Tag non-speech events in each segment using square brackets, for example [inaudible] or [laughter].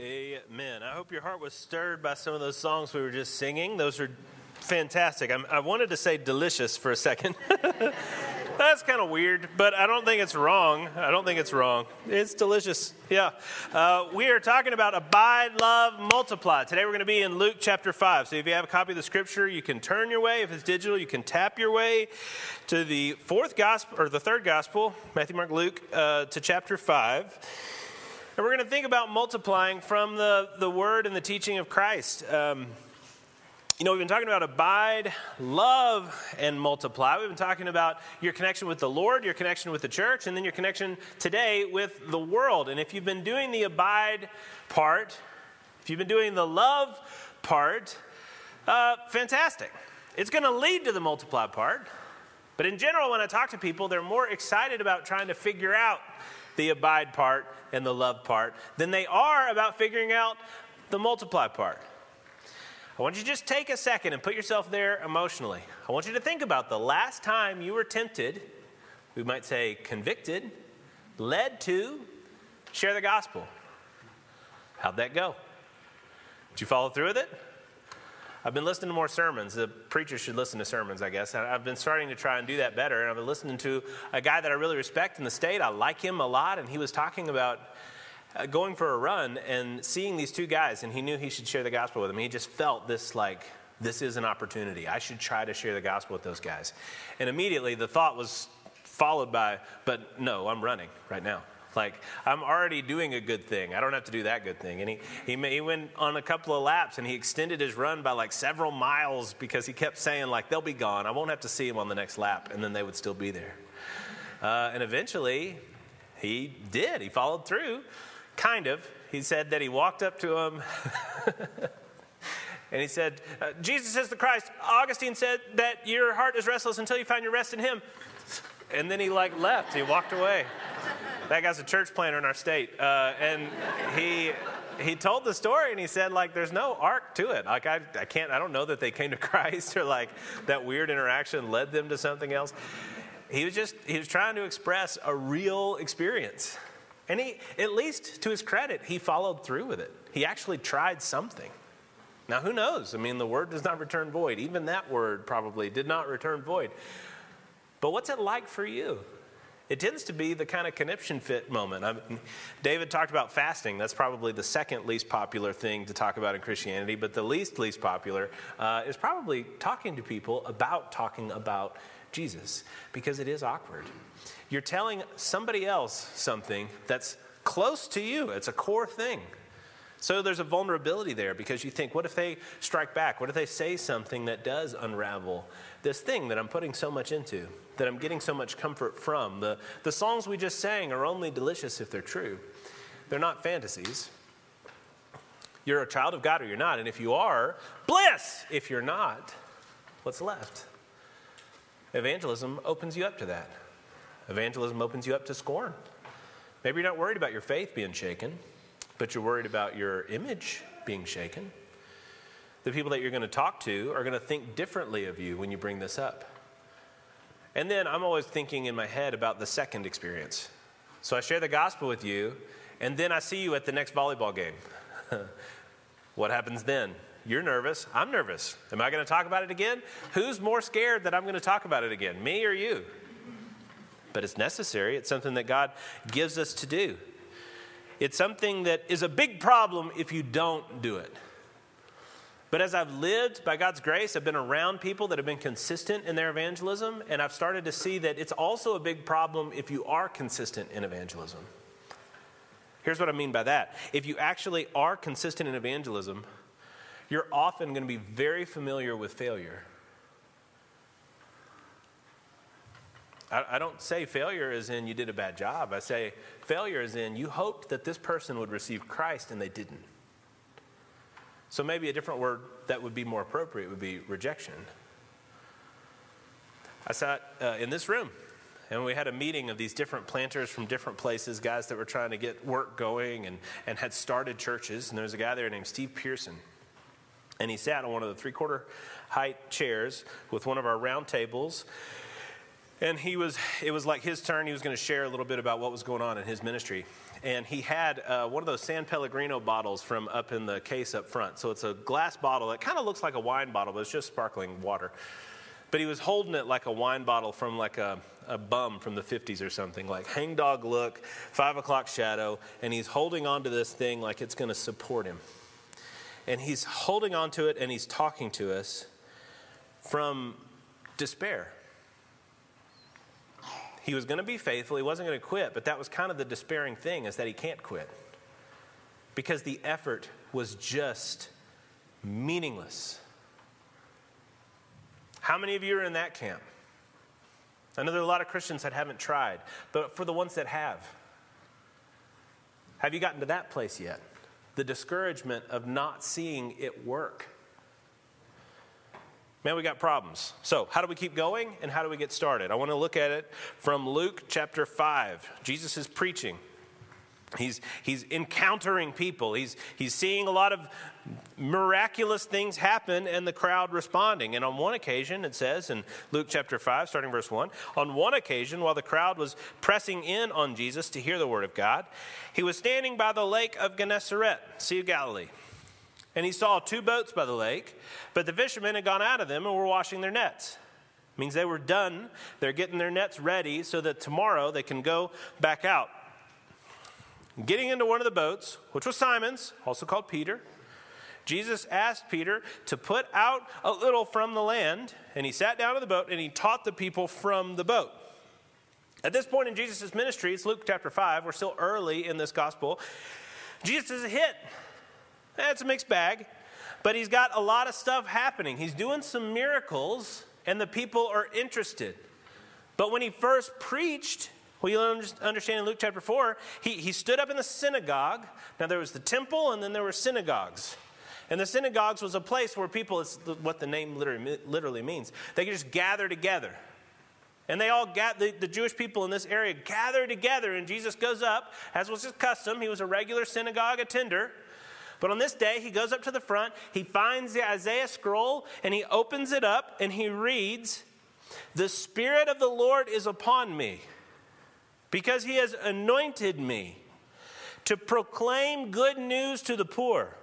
Amen. I hope your heart was stirred by some of those songs we were just singing. Those are fantastic. I'm, i wanted to say delicious for a second. [laughs] That's kind of weird, but I don't think it's wrong. I don't think it's wrong. It's delicious. Yeah. Uh, we are talking about abide, love, multiply. Today we're going to be in Luke chapter 5. So if you have a copy of the scripture, you can turn your way. If it's digital, you can tap your way to the fourth gospel, or the third gospel, Matthew, Mark, Luke, uh, to chapter 5. And we're going to think about multiplying from the, the word and the teaching of Christ. Um, you know, we've been talking about abide, love, and multiply. We've been talking about your connection with the Lord, your connection with the church, and then your connection today with the world. And if you've been doing the abide part, if you've been doing the love part, uh, fantastic. It's going to lead to the multiply part. But in general, when I talk to people, they're more excited about trying to figure out the abide part and the love part than they are about figuring out the multiply part. I want you to just take a second and put yourself there emotionally. I want you to think about the last time you were tempted, we might say convicted, led to share the gospel. How'd that go? Did you follow through with it? I've been listening to more sermons. The preachers should listen to sermons, I guess. I've been starting to try and do that better. And I've been listening to a guy that I really respect in the state. I like him a lot. And he was talking about uh, going for a run and seeing these two guys, and he knew he should share the gospel with them. He just felt this like, this is an opportunity. I should try to share the gospel with those guys. And immediately the thought was followed by, but no, I'm running right now. [laughs] Like, I'm already doing a good thing. I don't have to do that good thing. And he, he, he went on a couple of laps and he extended his run by like several miles because he kept saying, like, they'll be gone. I won't have to see them on the next lap. And then they would still be there. Uh, and eventually, he did. He followed through. Kind of. He said that he walked up to him [laughs] and he said, uh, Jesus is the Christ. Augustine said that your heart is restless until you find your rest in him. And then he like left. He walked away. That guy's a church planter in our state. Uh, and he he told the story and he said like there's no arc to it like I, I can't i don't know that they came to [laughs] christ or like that weird interaction led them to something else he was just he was trying to express a real experience and he, at least to his credit, he followed through with it. He actually tried something. Now, who knows? I mean, the word does not return void. Even that word probably did not return void. But what's it like for you? It tends to be the kind of conniption fit moment. I mean, David talked about fasting. That's probably the second least popular thing to talk about in Christianity, but the least least popular uh, is probably talking to people about talking about Jesus because it is awkward. You're telling somebody else something that's close to you, it's a core thing. So there's a vulnerability there because you think, what if they strike back? What if they say something that does unravel this thing that I'm putting so much into, that I'm getting so much comfort from? The, the songs we just sang are only delicious if they're true, they're not fantasies. You're a child of God or you're not. And if you are, bliss. If you're not, what's left? Evangelism opens you up to that. Evangelism opens you up to scorn. Maybe you're not worried about your faith being shaken, but you're worried about your image being shaken. The people that you're going to talk to are going to think differently of you when you bring this up. And then I'm always thinking in my head about the second experience. So I share the gospel with you, and then I see you at the next volleyball game. [laughs] what happens then? You're nervous. I'm nervous. Am I going to talk about it again? Who's more scared that I'm going to talk about it again, me or you? but it's necessary. It's something that God gives us to do. It's something that is a big problem if you don't do it. But as I've lived by God's grace, I've been around people that have been consistent in their evangelism, and I've started to see that it's also a big problem if you are consistent in evangelism. Here's what I mean by that. If you actually are consistent in evangelism, you're often going to be very familiar with failure. I, don't say failure is in you did a bad job. I say failure is in you hoped that this person would receive Christ and they didn't. So maybe a different word that would be more appropriate would be rejection. I sat uh, in this room and we had a meeting of these different planters from different places, guys that were trying to get work going and, and had started churches. And there was a guy there named Steve Pearson. And he sat on one of the three quarter height chairs with one of our round tables. And he was, it was like his turn. He was going to share a little bit about what was going on in his ministry. And he had uh, one of those San Pellegrino bottles from up in the case up front. So it's a glass bottle that kind of looks like a wine bottle, but it's just sparkling water. But he was holding it like a wine bottle from like a, a bum from the 50s or something, like hangdog look, five o'clock shadow. And he's holding onto this thing like it's going to support him. And he's holding onto it and he's talking to us from despair he was going to be faithful, he wasn't going to quit, but that was kind of the despairing thing is that he can't quit. Because the effort was just meaningless. How many of you are in that camp? I know there are a lot of Christians that haven't tried, but for the ones that have, have you gotten to that place yet? The discouragement of not seeing it work. Man, we got problems. So, how do we keep going and how do we get started? I want to look at it from Luke chapter 5. Jesus is preaching. He's, he's encountering people. He's, he's seeing a lot of miraculous things happen and the crowd responding. And on one occasion, it says in Luke chapter 5, starting verse 1, on one occasion, while the crowd was pressing in on Jesus to hear the word of God, he was standing by the lake of Gennesaret, Sea of Galilee. And he saw two boats by the lake, but the fishermen had gone out of them and were washing their nets. It means they were done. They're getting their nets ready so that tomorrow they can go back out. Getting into one of the boats, which was Simon's, also called Peter, Jesus asked Peter to put out a little from the land, and he sat down in the boat and he taught the people from the boat. At this point in Jesus' ministry, it's Luke chapter 5, we're still early in this gospel. Jesus is a hit. It's a mixed bag, but he's got a lot of stuff happening. He's doing some miracles, and the people are interested. But when he first preached, you'll understand in Luke chapter 4, he, he stood up in the synagogue. Now, there was the temple, and then there were synagogues. And the synagogues was a place where people, it's what the name literally, literally means, they could just gather together. And they all got the, the, Jewish people in this area gather together, and Jesus goes up, as was his custom. He was a regular synagogue attender. But on this day, he goes up to the front, he finds the Isaiah scroll, and he opens it up and he reads, The Spirit of the Lord is upon me, because he has anointed me to proclaim good news to the poor.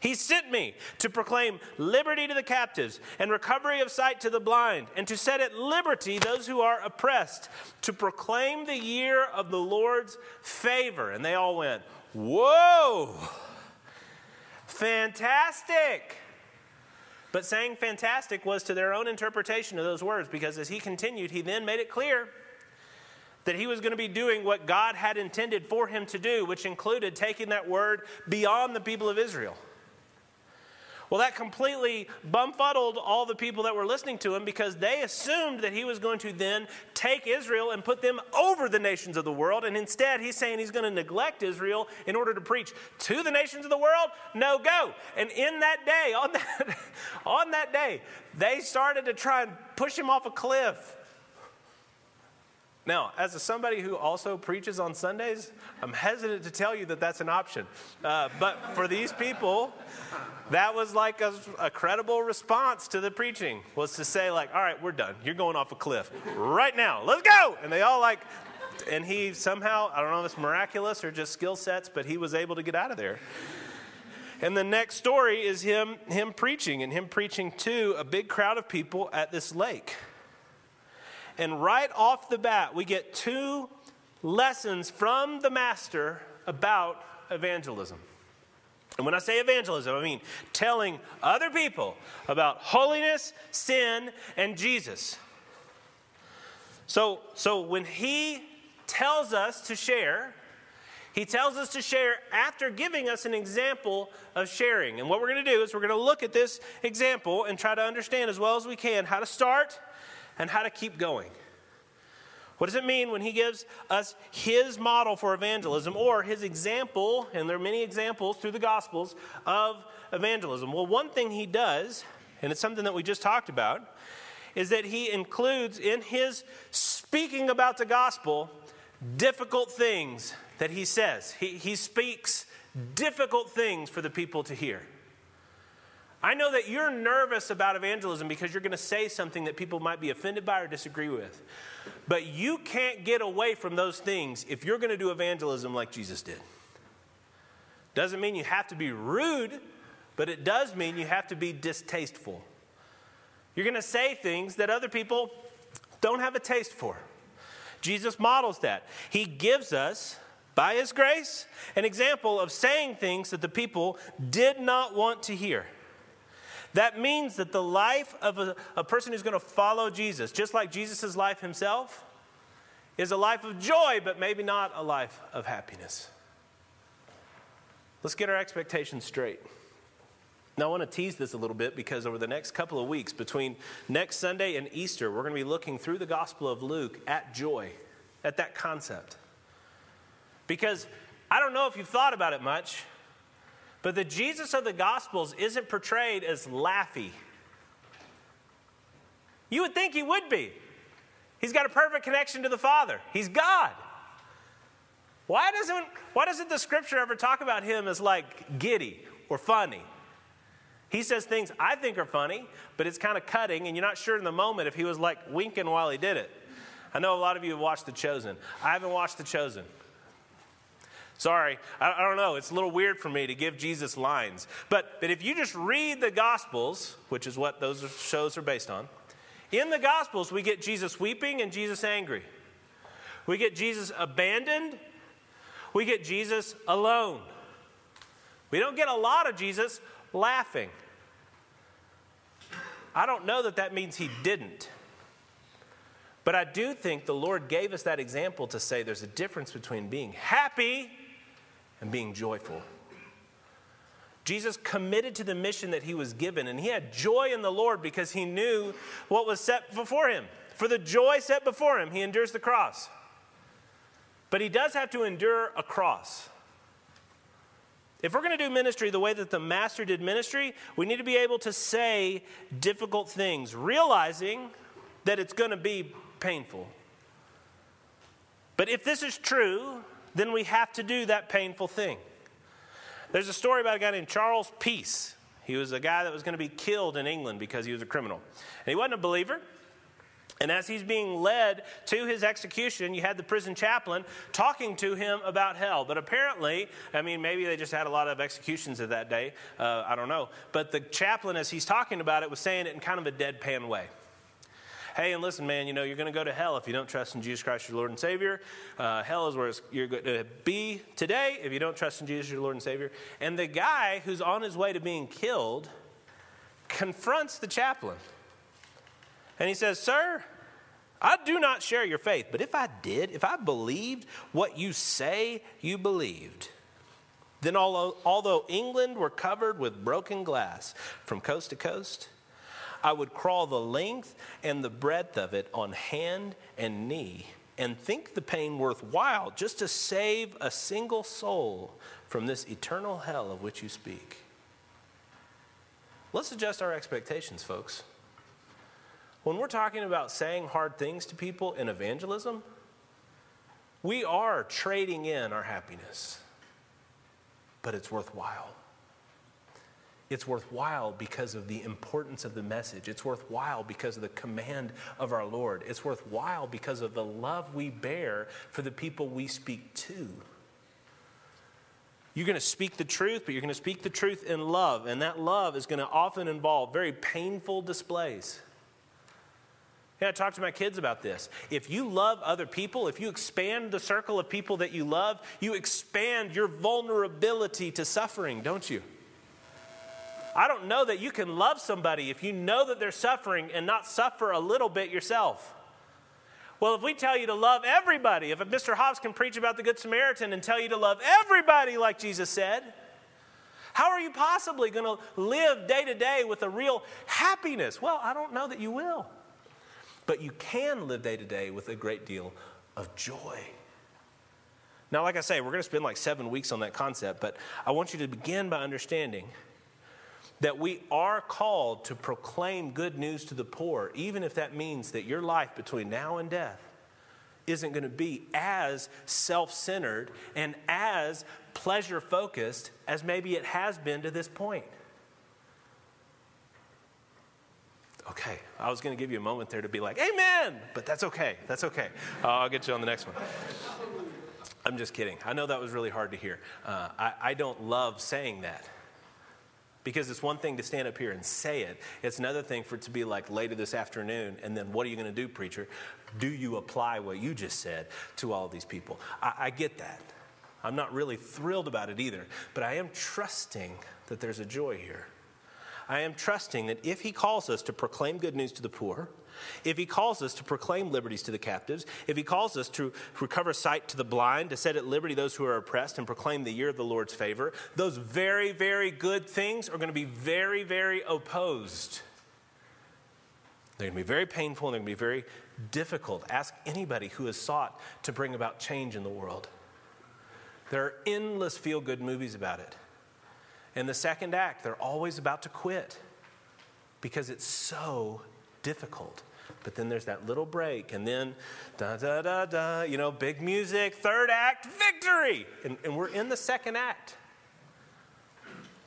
He sent me to proclaim liberty to the captives and recovery of sight to the blind, and to set at liberty those who are oppressed, to proclaim the year of the Lord's favor. And they all went, Whoa! Fantastic! But saying fantastic was to their own interpretation of those words because as he continued, he then made it clear that he was going to be doing what God had intended for him to do, which included taking that word beyond the people of Israel. Well, that completely bumfuddled all the people that were listening to him because they assumed that he was going to then take Israel and put them over the nations of the world. And instead, he's saying he's going to neglect Israel in order to preach to the nations of the world. No go. And in that day, [laughs] on that, on that day, they started to try and push him off a cliff. Now, as somebody who also preaches on Sundays, I'm hesitant to tell you that that's an option. Uh, but for these people, that was like a, a, credible response to the preaching was to say like all right we're done. You're going off a cliff right now. Let's go. And they all like and he somehow i don't know if it's miraculous or just skill sets but he was able to get out of there. And the next story is him him preaching and him preaching to a big crowd of people at this lake and right off the bat we get two lessons from the master about evangelism and when I say evangelism, I mean telling other people about holiness, sin, and Jesus. So, so when he tells us to share, he tells us to share after giving us an example of sharing. And what we're going to do is we're going to look at this example and try to understand as well as we can how to start and how to keep going. What does it mean when he gives us his model for evangelism or his example, and there are many examples through the Gospels of evangelism? Well, one thing he does, and it's something that we just talked about, is that he includes in his speaking about the gospel difficult things that he says. He, he speaks difficult things for the people to hear. I know that you're nervous about evangelism because you're going to say something that people might be offended by or disagree with. But you can't get away from those things if you're going to do evangelism like Jesus did. Doesn't mean you have to be rude, but it does mean you have to be distasteful. You're going to say things that other people don't have a taste for. Jesus models that. He gives us, by His grace, an example of saying things that the people did not want to hear. That means that the life of a, a person who's going to follow Jesus, just like Jesus' life himself, is a life of joy, but maybe not a life of happiness. Let's get our expectations straight. Now, I want to tease this a little bit because over the next couple of weeks, between next Sunday and Easter, we're going to be looking through the Gospel of Luke at joy, at that concept. Because I don't know if you've thought about it much, but the Jesus of the Gospels isn't portrayed as laughy. You would think he would be. He's got a perfect connection to the Father, he's God. Why doesn't, why doesn't the scripture ever talk about him as like giddy or funny? He says things I think are funny, but it's kind of cutting, and you're not sure in the moment if he was like winking while he did it. I know a lot of you have watched The Chosen. I haven't watched The Chosen. Sorry, I, I, don't know. It's a little weird for me to give Jesus lines. But, but if you just read the Gospels, which is what those shows are based on, in the Gospels, we get Jesus weeping and Jesus angry. We get Jesus abandoned. We get Jesus alone. We don't get a lot of Jesus laughing. I don't know that that means he didn't. But I do think the Lord gave us that example to say there's a difference between being happy and being joyful. Jesus committed to the mission that he was given, and he had joy in the Lord because he knew what was set before him. For the joy set before him, he endures the cross. But he does have to endure a cross. If we're going to do ministry the way that the Master did ministry, we need to be able to say difficult things, realizing that it's going to be painful. But if this is true, then we have to do that painful thing. There's a story about a guy named Charles Peace. He was a guy that was going to be killed in England because he was a criminal. And he wasn't a believer. And as he's being led to his execution, you had the prison chaplain talking to him about hell. But apparently, I mean, maybe they just had a lot of executions of that day. Uh, I don't know. But the chaplain, as he's talking about it, was saying it in kind of a deadpan way hey, and listen, man, you know, you're going to go to hell if you don't trust in Jesus Christ, your Lord and Savior. Uh, hell is where you're going to be today if you don't trust in Jesus, your Lord and Savior. And the guy who's on his way to being killed confronts the chaplain. And he says, Sir, I do not share your faith, but if I did, if I believed what you say you believed, then although, although England were covered with broken glass from coast to coast, I would crawl the length and the breadth of it on hand and knee and think the pain worthwhile just to save a single soul from this eternal hell of which you speak. Let's adjust our expectations, folks. When we're talking about saying hard things to people in evangelism, we are trading in our happiness, but it's worthwhile. It's worthwhile because of the importance of the message. It's worthwhile because of the command of our Lord. It's worthwhile because of the love we bear for the people we speak to. You're going to speak the truth, but you're going to speak the truth in love. And that love is going to often involve very painful displays. Yeah, I talk to my kids about this. If you love other people, if you expand the circle of people that you love, you expand your vulnerability to suffering, don't you? I don't know that you can love somebody if you know that they're suffering and not suffer a little bit yourself. Well, if we tell you to love everybody, if Mr. Hobbs can preach about the Good Samaritan and tell you to love everybody like Jesus said, how are you possibly going to live day to day with a real happiness? Well, I don't know that you will. But you can live day to day with a great deal of joy. Now, like I say, we're going to spend like seven weeks on that concept, but I want you to begin by understanding that we are called to proclaim good news to the poor, even if that means that your life between now and death isn't going to be as self centered and as pleasure focused as maybe it has been to this point. Okay, I was going to give you a moment there to be like, Amen, but that's okay. That's okay. Uh, I'll get you on the next one. I'm just kidding. I know that was really hard to hear. Uh, I, I don't love saying that because it's one thing to stand up here and say it, it's another thing for it to be like later this afternoon, and then what are you going to do, preacher? Do you apply what you just said to all these people? I, I get that. I'm not really thrilled about it either, but I am trusting that there's a joy here. I am trusting that if He calls us to proclaim good news to the poor, if he calls us to proclaim liberties to the captives, if he calls us to recover sight to the blind, to set at liberty those who are oppressed, and proclaim the year of the Lord's favor, those very, very good things are going to be very, very opposed. They're going to be very painful and they're going to be very difficult. Ask anybody who has sought to bring about change in the world. There are endless feel good movies about it. In the second act, they're always about to quit because it's so difficult. But then there's that little break, and then da da da da, you know, big music, third act, victory. And, and we're in the second act.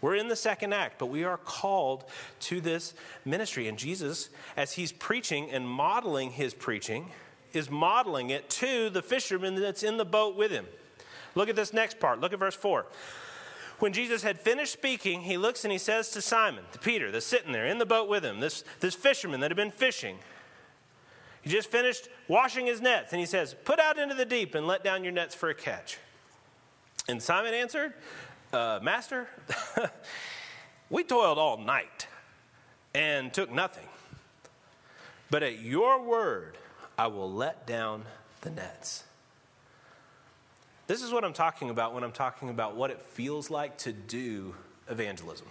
We're in the second act, but we are called to this ministry. And Jesus, as he's preaching and modeling his preaching, is modeling it to the fisherman that's in the boat with him. Look at this next part. Look at verse 4. When Jesus had finished speaking, he looks and he says to Simon, to Peter, that's sitting there in the boat with him, this, this fisherman that had been fishing, he just finished washing his nets, and he says, Put out into the deep and let down your nets for a catch. And Simon answered, uh, Master, [laughs] we toiled all night and took nothing. But at your word, I will let down the nets. This is what I'm talking about when I'm talking about what it feels like to do evangelism.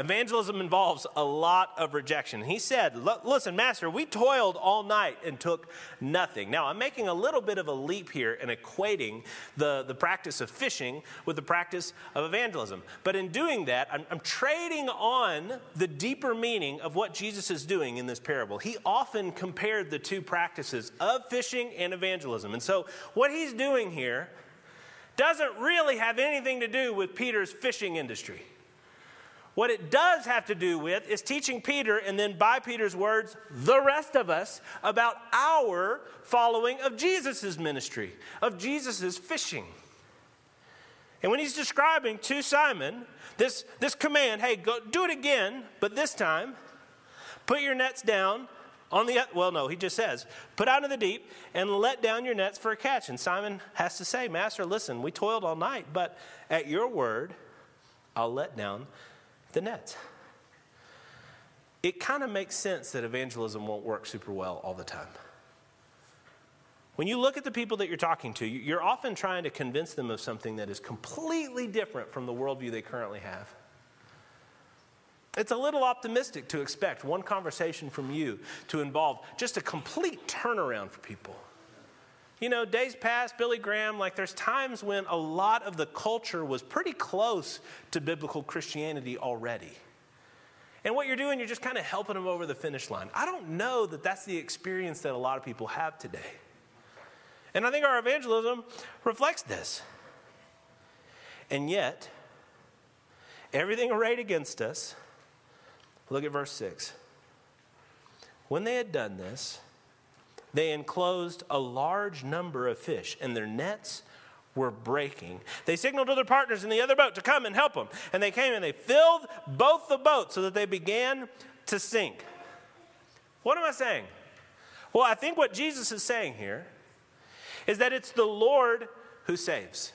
Evangelism involves a lot of rejection. He said, Listen, Master, we toiled all night and took nothing. Now, I'm making a little bit of a leap here and equating the, the practice of fishing with the practice of evangelism. But in doing that, I'm, I'm trading on the deeper meaning of what Jesus is doing in this parable. He often compared the two practices of fishing and evangelism. And so, what he's doing here doesn't really have anything to do with Peter's fishing industry. What it does have to do with is teaching Peter, and then by Peter's words, the rest of us, about our following of Jesus' ministry, of Jesus' fishing. And when he's describing to Simon this, this command, hey, go do it again, but this time, put your nets down on the well, no, he just says, put out in the deep and let down your nets for a catch. And Simon has to say, Master, listen, we toiled all night, but at your word, I'll let down the net. It kind of makes sense that evangelism won't work super well all the time. When you look at the people that you're talking to, you're often trying to convince them of something that is completely different from the worldview they currently have. It's a little optimistic to expect one conversation from you to involve just a complete turnaround for people. You know, days past, Billy Graham, like there's times when a lot of the culture was pretty close to biblical Christianity already. And what you're doing, you're just kind of helping them over the finish line. I don't know that that's the experience that a lot of people have today. And I think our evangelism reflects this. And yet, everything arrayed against us, look at verse 6. When they had done this, they enclosed a large number of fish, and their nets were breaking. They signaled to their partners in the other boat to come and help them. And they came and they filled both the boats so that they began to sink. What am I saying? Well, I think what Jesus is saying here is that it's the Lord who saves.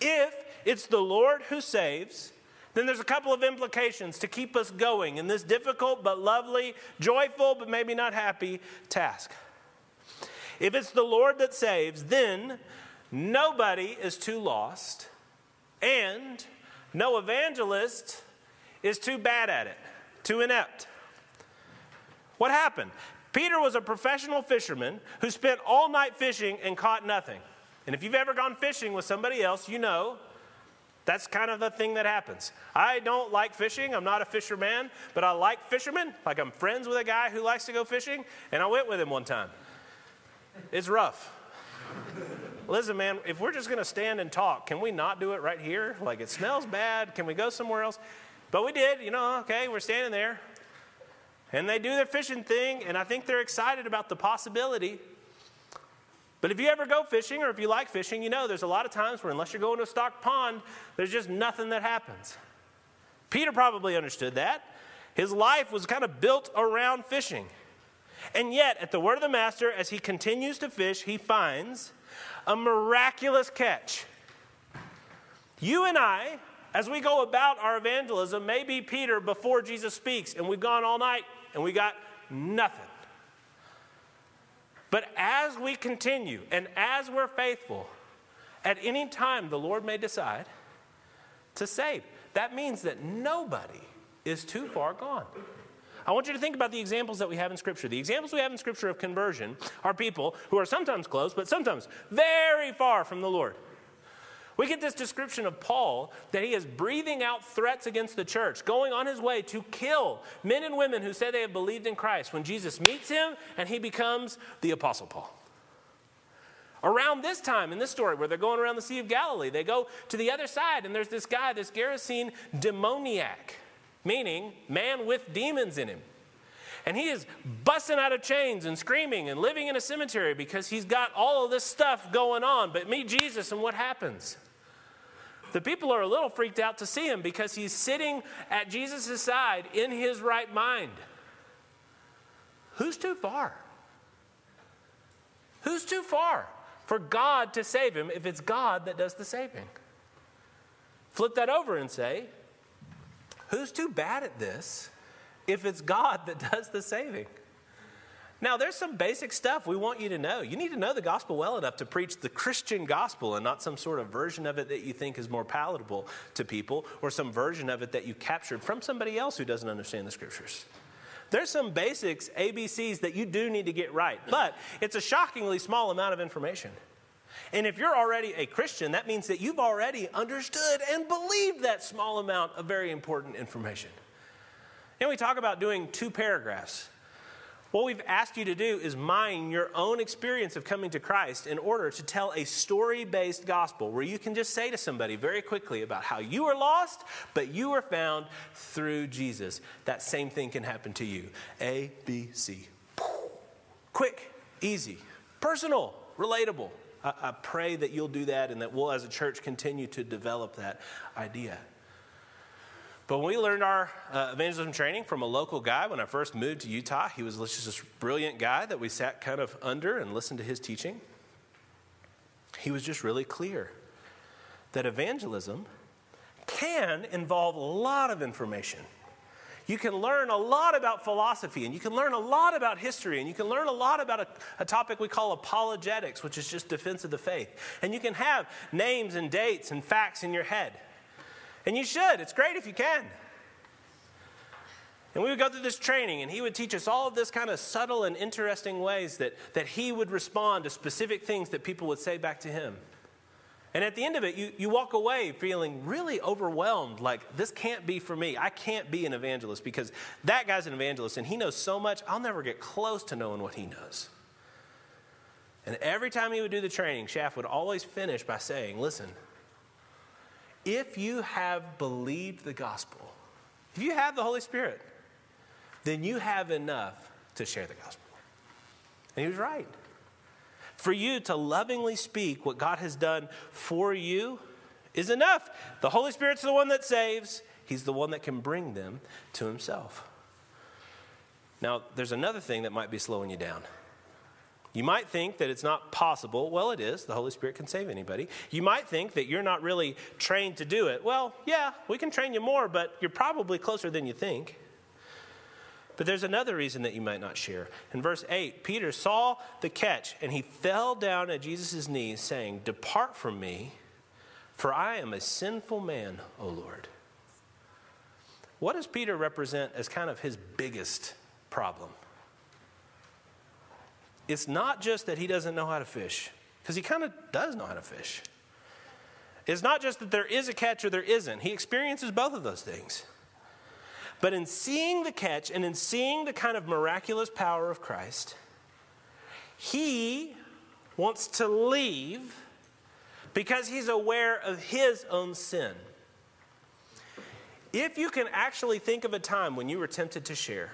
If it's the Lord who saves, then there's a couple of implications to keep us going in this difficult but lovely, joyful but maybe not happy task. If it's the Lord that saves, then nobody is too lost, and no evangelist is too bad at it, too inept. What happened? Peter was a professional fisherman who spent all night fishing and caught nothing. And if you've ever gone fishing with somebody else, you know that's kind of the thing that happens. I don't like fishing. I'm not a fisherman, but I like fishermen. Like I'm friends with a guy who likes to go fishing, and I went with him one time. It's rough. Listen, man, if we're just going to stand and talk, can we not do it right here? Like it smells bad. Can we go somewhere else? But we did, you know, okay, we're standing there. and they do their fishing thing, and I think they're excited about the possibility. But if you ever go fishing or if you like fishing, you know there's a lot of times where, unless you're going to a stocked pond, there's just nothing that happens. Peter probably understood that. His life was kind of built around fishing. And yet, at the word of the master, as he continues to fish, he finds a miraculous catch. You and I, as we go about our evangelism, may be Peter before Jesus speaks, and we've gone all night and we got nothing. But as we continue and as we're faithful, at any time the Lord may decide to save. That means that nobody is too far gone. I want you to think about the examples that we have in Scripture. The examples we have in Scripture of conversion are people who are sometimes close, but sometimes very far from the Lord. We get this description of Paul that he is breathing out threats against the church, going on his way to kill men and women who say they have believed in Christ when Jesus meets him and he becomes the Apostle Paul. Around this time in this story, where they're going around the Sea of Galilee, they go to the other side, and there's this guy, this Gerasene demoniac, meaning man with demons in him. And he is busting out of chains and screaming and living in a cemetery because he's got all of this stuff going on. But meet Jesus, and what happens? The people are a little freaked out to see him because he's sitting at Jesus' side in his right mind. Who's too far? Who's too far for God to save him if it's God that does the saving? Flip that over and say, who's too bad at this if it's God that does the saving. Now, there's some basic stuff we want you to know. You need to know the gospel well enough to preach the Christian gospel and not some sort of version of it that you think is more palatable to people or some version of it that you captured from somebody else who doesn't understand the scriptures. There's some basics, ABCs, that you do need to get right, but it's a shockingly small amount of information. And if you're already a Christian, that means that you've already understood and believed that small amount of very important information. And we talk about doing two paragraphs. What we've asked you to do is mine your own experience of coming to Christ in order to tell a story based gospel where you can just say to somebody very quickly about how you were lost, but you were found through Jesus. That same thing can happen to you. A, B, C. Quick, easy, personal, relatable. I, I pray that you'll do that and that we'll, as a church, continue to develop that idea. But when we learned our uh, evangelism training from a local guy when I first moved to Utah, he was just this brilliant guy that we sat kind of under and listened to his teaching. He was just really clear that evangelism can involve a lot of information. You can learn a lot about philosophy, and you can learn a lot about history, and you can learn a lot about a, a, topic we call apologetics, which is just defense of the faith. And you can have names and dates and facts in your head. And you should. It's great if you can. And we would go through this training, and he would teach us all of this kind of subtle and interesting ways that, that he would respond to specific things that people would say back to him. And at the end of it, you, you walk away feeling really overwhelmed like, this can't be for me. I can't be an evangelist because that guy's an evangelist and he knows so much, I'll never get close to knowing what he knows. And every time he would do the training, Shaft would always finish by saying, Listen, if you have believed the gospel, if you have the Holy Spirit, then you have enough to share the gospel. And he was right. For you to lovingly speak what God has done for you is enough. The Holy Spirit's the one that saves, He's the one that can bring them to Himself. Now, there's another thing that might be slowing you down. You might think that it's not possible. Well, it is. The Holy Spirit can save anybody. You might think that you're not really trained to do it. Well, yeah, we can train you more, but you're probably closer than you think. But there's another reason that you might not share. In verse 8, Peter saw the catch and he fell down at Jesus' knees, saying, Depart from me, for I am a sinful man, O Lord. What does Peter represent as kind of his biggest problem? It's not just that he doesn't know how to fish, because he kind of does know how to fish. It's not just that there is a catch or there isn't. He experiences both of those things. But in seeing the catch and in seeing the kind of miraculous power of Christ, he wants to leave because he's aware of his own sin. If you can actually think of a time when you were tempted to share,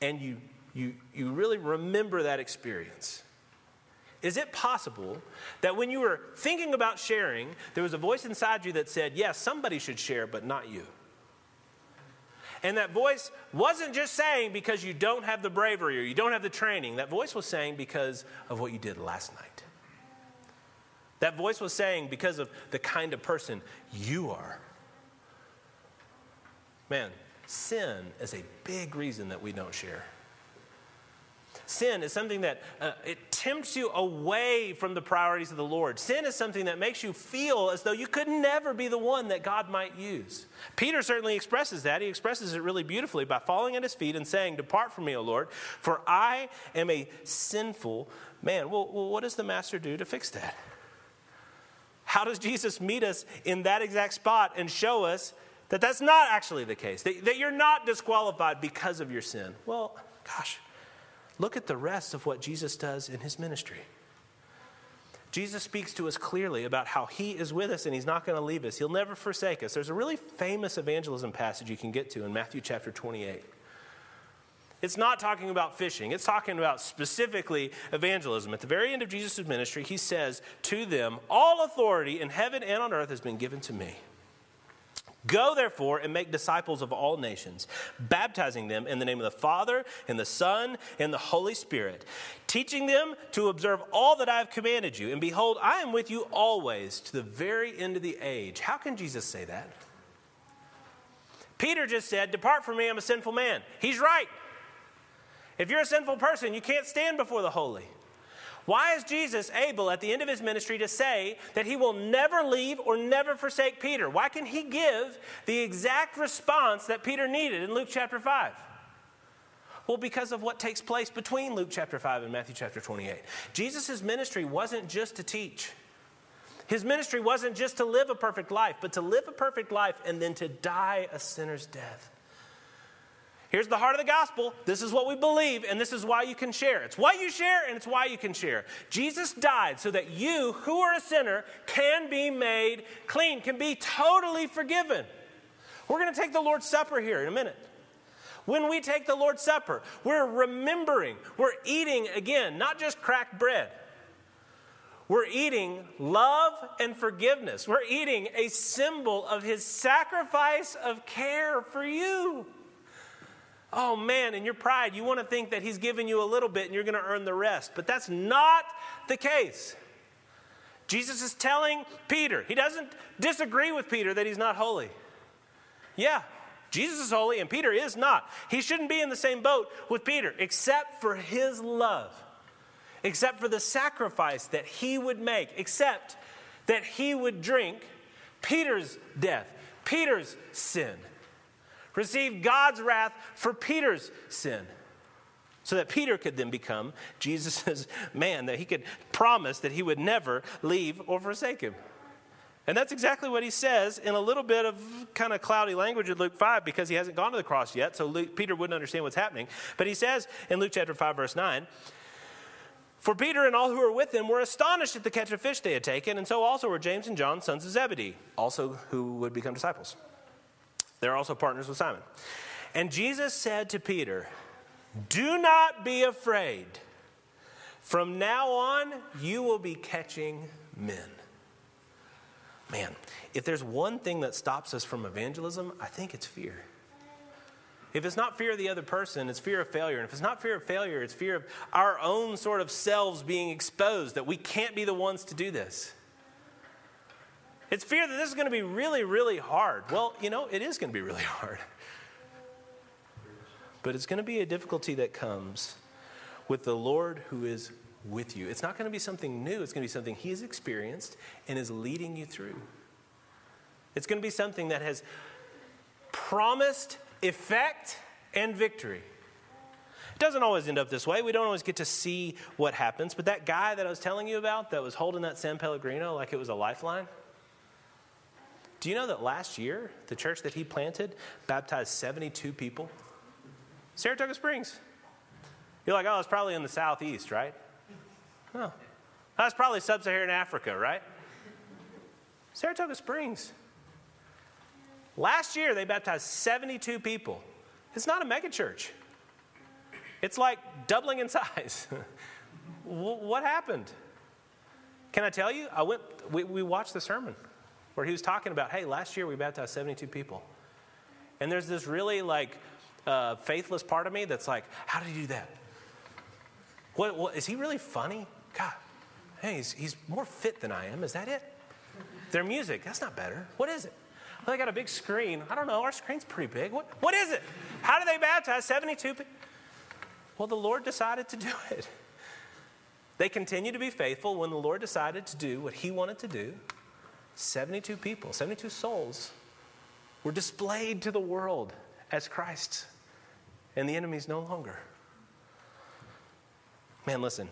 and you, you, you really remember that experience. Is it possible that when you were thinking about sharing, there was a voice inside you that said, Yes, somebody should share, but not you? And that voice wasn't just saying because you don't have the bravery or you don't have the training. That voice was saying because of what you did last night. That voice was saying because of the kind of person you are. Man, sin is a big reason that we don't share. Sin is something that uh, it tempts you away from the priorities of the Lord. Sin is something that makes you feel as though you could never be the one that God might use. Peter certainly expresses that. He expresses it really beautifully by falling at his feet and saying, Depart from me, O Lord, for I am a sinful man. Well, well what does the master do to fix that? How does Jesus meet us in that exact spot and show us that that's not actually the case, that, that you're not disqualified because of your sin? Well, gosh. Look at the rest of what Jesus does in his ministry. Jesus speaks to us clearly about how he is with us and he's not going to leave us. He'll never forsake us. There's a really famous evangelism passage you can get to in Matthew chapter 28. It's not talking about fishing, it's talking about specifically evangelism. At the very end of Jesus' ministry, he says to them, All authority in heaven and on earth has been given to me. Go, therefore, and make disciples of all nations, baptizing them in the name of the Father, and the Son, and the Holy Spirit, teaching them to observe all that I have commanded you. And behold, I am with you always to the very end of the age. How can Jesus say that? Peter just said, Depart from me, I'm a sinful man. He's right. If you're a sinful person, you can't stand before the holy. Why is Jesus able at the end of his ministry to say that he will never leave or never forsake Peter? Why can he give the exact response that Peter needed in Luke chapter 5? Well, because of what takes place between Luke chapter 5 and Matthew chapter 28. Jesus' ministry wasn't just to teach. His ministry wasn't just to live a perfect life, but to live a perfect life and then to die a sinner's death. Here's the heart of the gospel. This is what we believe, and this is why you can share. It's what you share, and it's why you can share. Jesus died so that you, who are a sinner, can be made clean, can be totally forgiven. We're going to take the Lord's Supper here in a minute. When we take the Lord's Supper, we're remembering, we're eating again, not just cracked bread. We're eating love and forgiveness. We're eating a symbol of his sacrifice of care for you. Oh man, in your pride, you want to think that he's given you a little bit and you're going to earn the rest. But that's not the case. Jesus is telling Peter, he doesn't disagree with Peter that he's not holy. Yeah, Jesus is holy and Peter is not. He shouldn't be in the same boat with Peter, except for his love, except for the sacrifice that he would make, except that he would drink Peter's death, Peter's sin received God's wrath for Peter's sin. So that Peter could then become [laughs] Jesus' man, that he could promise that he would never leave or forsake him. And that's exactly what he says in a little bit of kind of cloudy language in Luke 5 because he hasn't gone to the cross yet, so Luke, Peter wouldn't understand what's happening. But he says in Luke chapter 5, verse 9, For Peter and all who were with him were astonished at the catch of fish they had taken, and so also were James and John, sons of Zebedee, also who would become disciples. They're also partners with Simon. And Jesus said to Peter, Do not be afraid. From now on, you will be catching men. Man, if there's one thing that stops us from evangelism, I think it's fear. If it's not fear of the other person, it's fear of failure. And if it's not fear of failure, it's fear of our own sort of selves being exposed, that we can't be the ones to do this. It's fear that this is going to be really, really hard. Well, you know, it is going to be really hard. But it's going to be a difficulty that comes with the Lord who is with you. It's not going to be something new, it's going to be something He has experienced and is leading you through. It's going to be something that has promised effect and victory. It doesn't always end up this way. We don't always get to see what happens. But that guy that I was telling you about that was holding that San Pellegrino like it was a lifeline, do you know that last year, the church that he planted baptized 72 people? Saratoga Springs. You're like, oh, it's probably in the southeast, right? No. That's probably sub Saharan Africa, right? Saratoga Springs. Last year, they baptized 72 people. It's not a megachurch. It's like doubling in [laughs] size. what happened? Can I tell you? I went, we, we watched the sermon where he was talking about, hey, last year we baptized 72 people. And there's this really like uh, faithless part of me that's like, how did he do that? What, what, is he really funny? God, hey, he's, he's more fit than I am. Is that it? Their music, that's not better. What is it? Well, they got a big screen. I don't know. Our screen's pretty big. What, what is it? How do they baptize 72 people? Well, the Lord decided to do it. They continued to be faithful when the Lord decided to do what He wanted to do. 72 people, 72 souls were displayed to the world as Christ, and the enemy's no longer. Man, listen,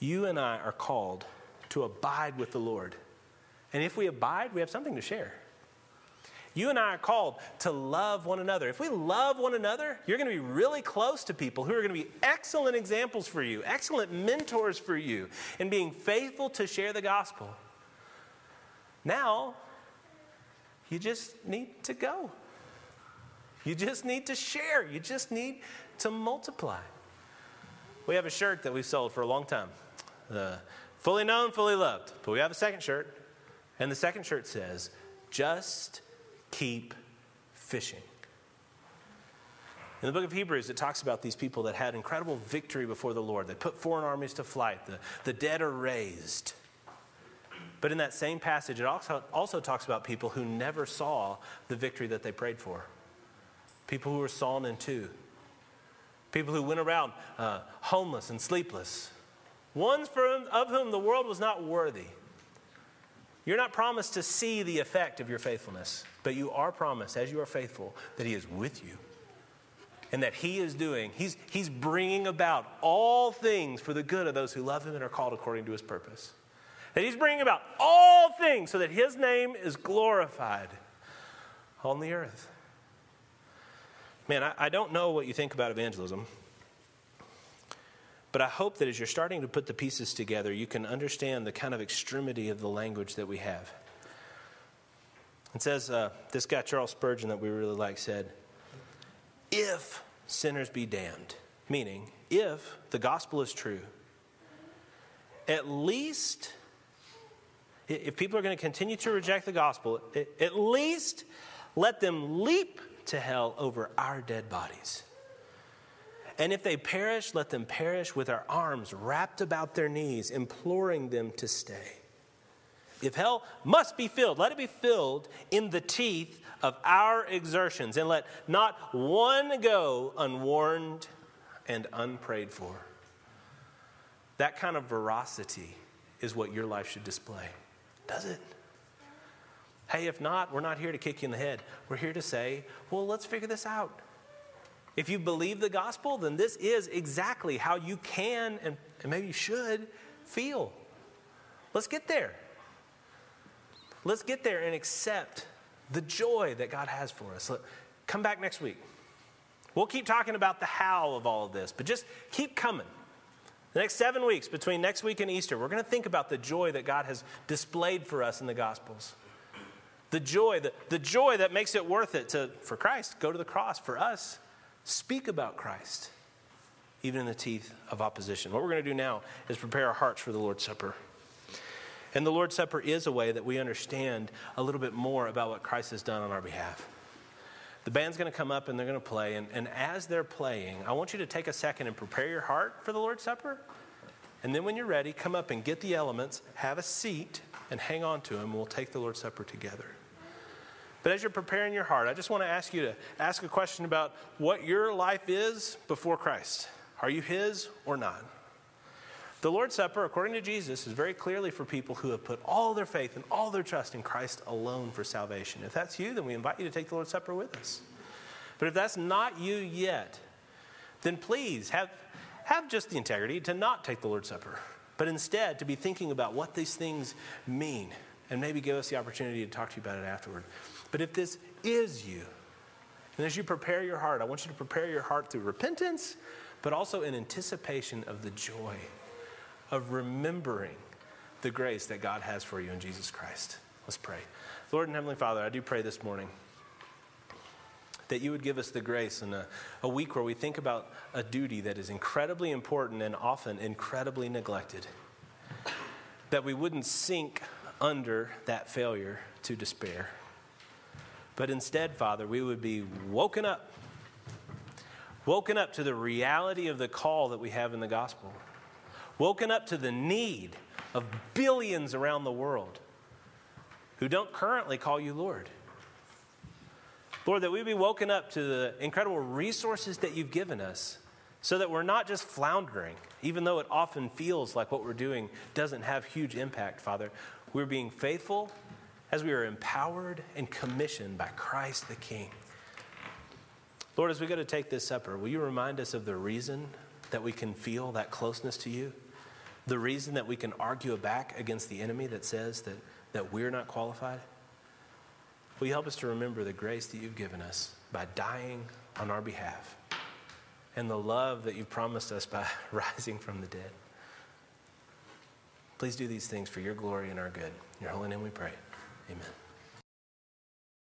you and I are called to abide with the Lord. And if we abide, we have something to share. You and I are called to love one another. If we love one another, you're going to be really close to people who are going to be excellent examples for you, excellent mentors for you in being faithful to share the gospel. Now, you just need to go. You just need to share. You just need to multiply. We have a shirt that we've sold for a long time. Fully known, fully loved. But we have a second shirt, and the second shirt says, just keep fishing. In the book of Hebrews, it talks about these people that had incredible victory before the Lord. They put foreign armies to flight, the, the dead are raised. But in that same passage, it also, also talks about people who never saw the victory that they prayed for. People who were sawn in two. People who went around uh, homeless and sleepless. Ones for, of whom the world was not worthy. You're not promised to see the effect of your faithfulness, but you are promised, as you are faithful, that He is with you. And that He is doing, He's, he's bringing about all things for the good of those who love Him and are called according to His purpose. That He's bringing about all things so that His name is glorified on the earth. Man, I, I don't know what you think about evangelism. But I hope that as you're starting to put the pieces together, you can understand the kind of extremity of the language that we have. It says, uh, this guy, Charles Spurgeon, that we really like, said, If sinners be damned, meaning if the gospel is true, at least, if people are going to continue to reject the gospel, at least let them leap to hell over our dead bodies. And if they perish, let them perish with our arms wrapped about their knees, imploring them to stay. If hell must be filled, let it be filled in the teeth of our exertions, and let not one go unwarned and unprayed for. That kind of veracity is what your life should display. Does it? Hey, if not, we're not here to kick you in the head. We're here to say, well, let's figure this out. If you believe the gospel, then this is exactly how you can and, and maybe you should feel. Let's get there. Let's get there and accept the joy that God has for us. Look, come back next week. We'll keep talking about the how of all of this, but just keep coming. The next seven weeks, between next week and Easter, we're going to think about the joy that God has displayed for us in the Gospels. The joy, the, the joy that makes it worth it to, for Christ, go to the cross for us speak about Christ, even in the teeth of opposition. What we're going to do now is prepare our hearts for the Lord's Supper. And the Lord's Supper is a way that we understand a little bit more about what Christ has done on our behalf. The band's going to come up and they're going to play. And, and as they're playing, I want you to take a second and prepare your heart for the Lord's Supper. And then when you're ready, come up and get the elements, have a seat, and hang on to them. And We'll take the Lord's Supper together. But as you're preparing your heart, I just want to ask you to ask a question about what your life is before Christ. Are you His or not? The Lord's Supper, according to Jesus, is very clearly for people who have put all their faith and all their trust in Christ alone for salvation. If that's you, then we invite you to take the Lord's Supper with us. But if that's not you yet, then please have, have just the integrity to not take the Lord's Supper, but instead to be thinking about what these things mean and maybe give us the opportunity to talk to you about it afterward. But if this is you, and as you prepare your heart, I want you to prepare your heart through repentance, but also in anticipation of the joy of remembering the grace that God has for you in Jesus Christ. Let's pray. Lord and Heavenly Father, I do pray this morning that you would give us the grace in a, a week where we think about a duty that is incredibly important and often incredibly neglected, that we wouldn't sink under that failure to despair. But instead, Father, we would be woken up, woken up to the reality of the call that we have in the gospel, woken up to the need of billions around the world who don't currently call you Lord. Lord, that we be woken up to the incredible resources that you've given us so that we're not just floundering, even though it often feels like what we're doing doesn't have huge impact, Father. We're being faithful as we are empowered and commissioned by Christ the King. Lord, as we go to take this supper, will you remind us of the reason that we can feel that closeness to you? The reason that we can argue back against the enemy that says that, that we're not qualified? Will you help us to remember the grace that you've given us by dying on our behalf and the love that you've promised us by [laughs] rising from the dead? Please do these things for your glory and our good. In your holy name we pray. Amen.